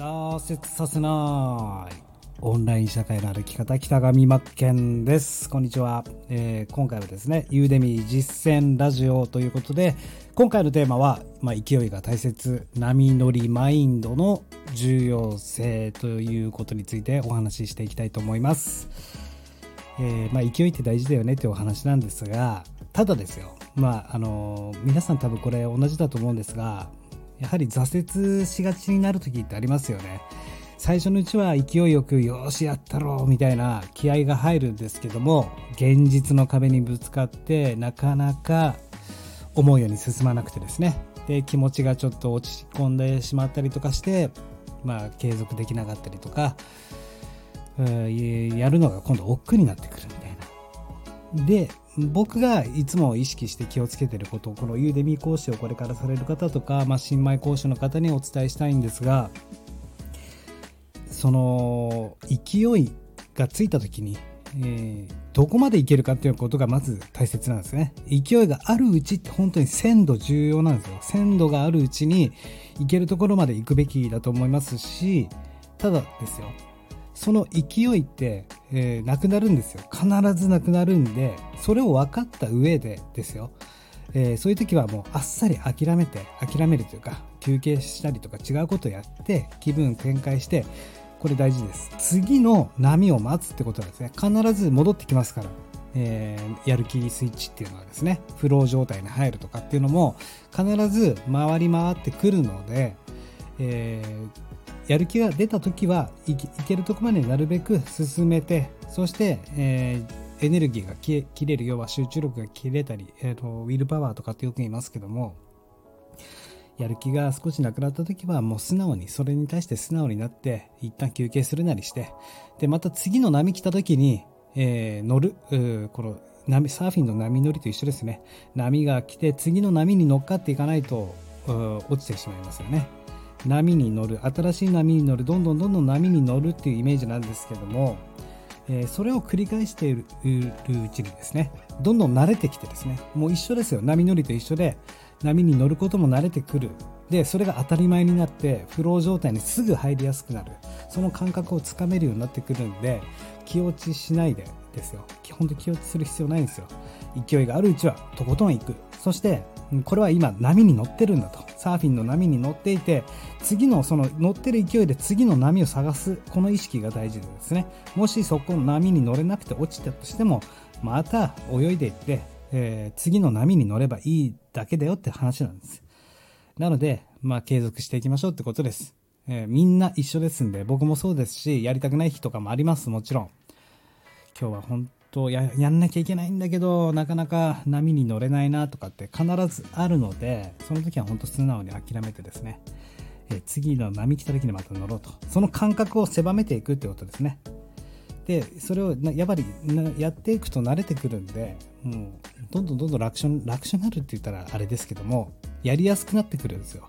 挫折させない。オンライン社会の歩き方北上真剣です。こんにちは、えー、今回はですねユーデミ実践ラジオということで今回のテーマは、まあ、勢いが大切波乗りマインドの重要性ということについてお話ししていきたいと思います、えー、まあ、勢いって大事だよねっていうお話なんですがただですよ。まああの皆さん多分これ同じだと思うんですがやはり挫折しがちになる時ってありますよね。最初のうちは勢いよくよしやったろうみたいな気合が入るんですけども現実の壁にぶつかってなかなか思うように進まなくてですね。で気持ちがちょっと落ち込んでしまったりとかしてまあ継続できなかったりとかやるのが今度億劫になってくるみたいな。で僕がいつも意識して気をつけてることこのユーデミー講師をこれからされる方とか、まあ、新米講師の方にお伝えしたいんですがその勢いがついた時に、えー、どこまでいけるかっていうことがまず大切なんですね。勢いがあるうちって本当に鮮度重要なんですよ。鮮度があるうちに行けるところまで行くべきだと思いますしただですよ。その勢いって、えー、なくなるんですよ。必ずなくなるんでそれを分かった上でですよ、えー、そういう時はもうあっさり諦めて諦めるというか休憩したりとか違うことをやって気分転換してこれ大事です。次の波を待つってことなんですね必ず戻ってきますから。えー、やる気スイッチっていうのはですねフロー状態に入るとかっていうのも必ず回り回ってくるので、えーやる気が出た時はいけるとこまでなるべく進めてそして、えー、エネルギーが切れる要は集中力が切れたり、えーと、ウィルパワーとかってよく言いますけどもやる気が少しなくなった時はもう素直にそれに対して素直になって一旦休憩するなりしてでまた次の波来た時に、えー、乗るこの波サーフィンの波乗りと一緒ですね。波が来て次の波に乗っかっていかないと落ちてしまいますよね。波に乗る新しい波に乗るどんどんどんどん波に乗るっていうイメージなんですけども、えー、それを繰り返しているうちにですね。どんどん慣れてきてですね。もう一緒ですよ。波乗りと一緒で波に乗ることも慣れてくる。でそれが当たり前になってフロー状態にすぐ入りやすくなる。その感覚をつかめるようになってくるんで気落ちしないでですよ。基本的気落ちする必要ないんですよ。勢いがあるうちはとことん行く。そしてこれは今波に乗ってるんだと。サーフィンの波に乗っていて次のその乗ってる勢いで次の波を探すこの意識が大事ですね。もしそこの波に乗れなくて落ちたとしてもまた泳いでいって、えー、次の波に乗ればいいだけだよって話なんです。なので、まあ、継続していきましょうってことです、えー、みんな一緒ですんで僕もそうですしやりたくない日とかもありますもちろん。今日は本とややんなきゃいけないんだけどなかなか波に乗れないなとかって必ずあるのでその時は本当素直に諦めてですね、え次の波来た時にまた乗ろうと。その感覚を狭めていくってことですね。でそれをやっぱりやっていくと慣れてくるんでもうどんどんどんどん楽勝楽勝になるって言ったらあれですけどもやりやすくなってくるんですよ。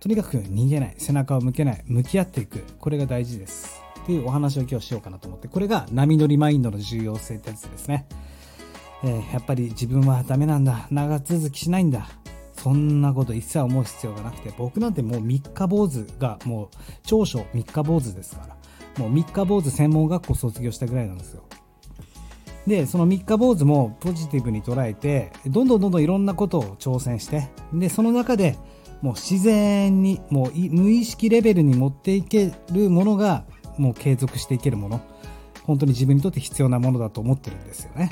とにかく逃げない。背中を向けない。向き合っていく。これが大事です。っていうお話を今日しようかなと思って、これが波乗りマインドの重要性ってやつですね。えー、やっぱり自分はダメなんだ。長続きしないんだ。そんなこと一切思う必要がなくて、僕なんてもう三日坊主がもう長所三日坊主ですから、もう三日坊主専門学校卒業したぐらいなんですよ。で、その三日坊主もポジティブに捉えて、どんどんどんどんいろんなことを挑戦して、で、その中でもう自然に、もう無意識レベルに持っていけるものがもう継続していけるもの。本当に自分にとって必要なものだと思ってるんですよね。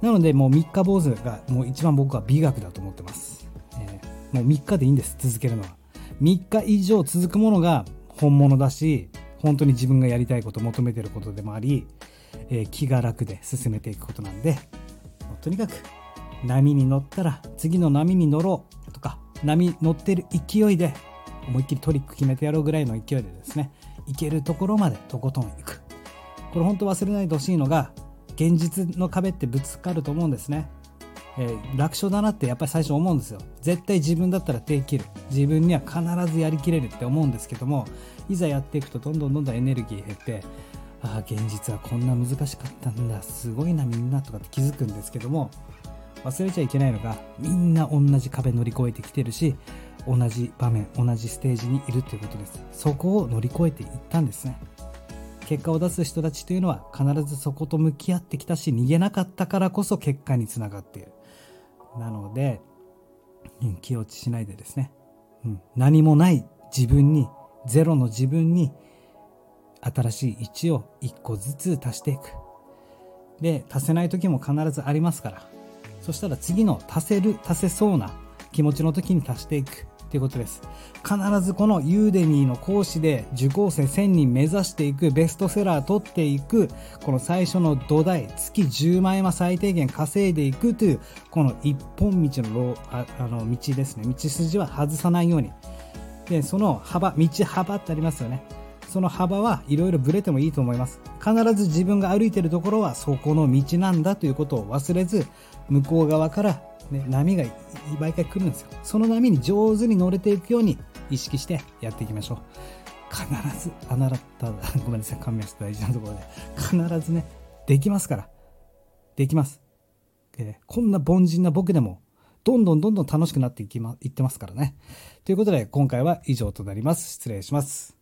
なのでもう3日坊主がもう一番僕は美学だと思ってます、えー、もう3日でいいんです続けるのは。3日以上続くものが本物だし本当に自分がやりたいこと求めてることでもあり、えー、気が楽で進めていくことなんでとにかく波に乗ったら次の波に乗ろうとか波乗ってる勢いで思いっきりトリック決めてやろうぐらいの勢いでですね行けるところまでとことん行く。これ本当忘れないでほしいのが現実の壁ってぶつかると思うんですね、えー、楽勝だなってやっぱり最初思うんですよ。絶対自分だったら手切る。自分には必ずやりきれるって思うんですけどもいざやっていくとどんどんどんどんエネルギー減ってああ現実はこんな難しかったんだ。すごいなみんなとかって気づくんですけども忘れちゃいけないのがみんな同じ壁乗り越えてきてるし同じ場面、同じステージにいるということです。そこを乗り越えていったんですね。結果を出す人たちというのは必ずそこと向き合ってきたし、逃げなかったからこそ結果につながっている。なので、うん、気落ちしないでですね、うん、何もない自分に、ゼロの自分に、新しい1を1個ずつ足していく。で、足せない時も必ずありますから。そしたら次の足せる、足せそうな気持ちの時に足していく。っていうことです。必ずこのユーデミーの講師で受講生1000人目指していく、ベストセラー取っていく、この最初の土台、月10万円は最低限稼いでいくという、この一本道のああの道ですね。道筋は外さないように。で、その幅、道幅ってありますよね。その幅はいろいろブレてもいいと思います。必ず自分が歩いてるところはそこの道なんだということを忘れず、向こう側からね、波が毎回来るんですよ。その波に上手に乗れていくように意識してやっていきましょう。必ず、あなた、ごめんなさい、勘弁して大事なところで。必ずね、できますから。できます。えー、こんな凡人な僕でも、どんどんどんどん楽しくなっていきま、いってますからね。ということで、今回は以上となります。失礼します。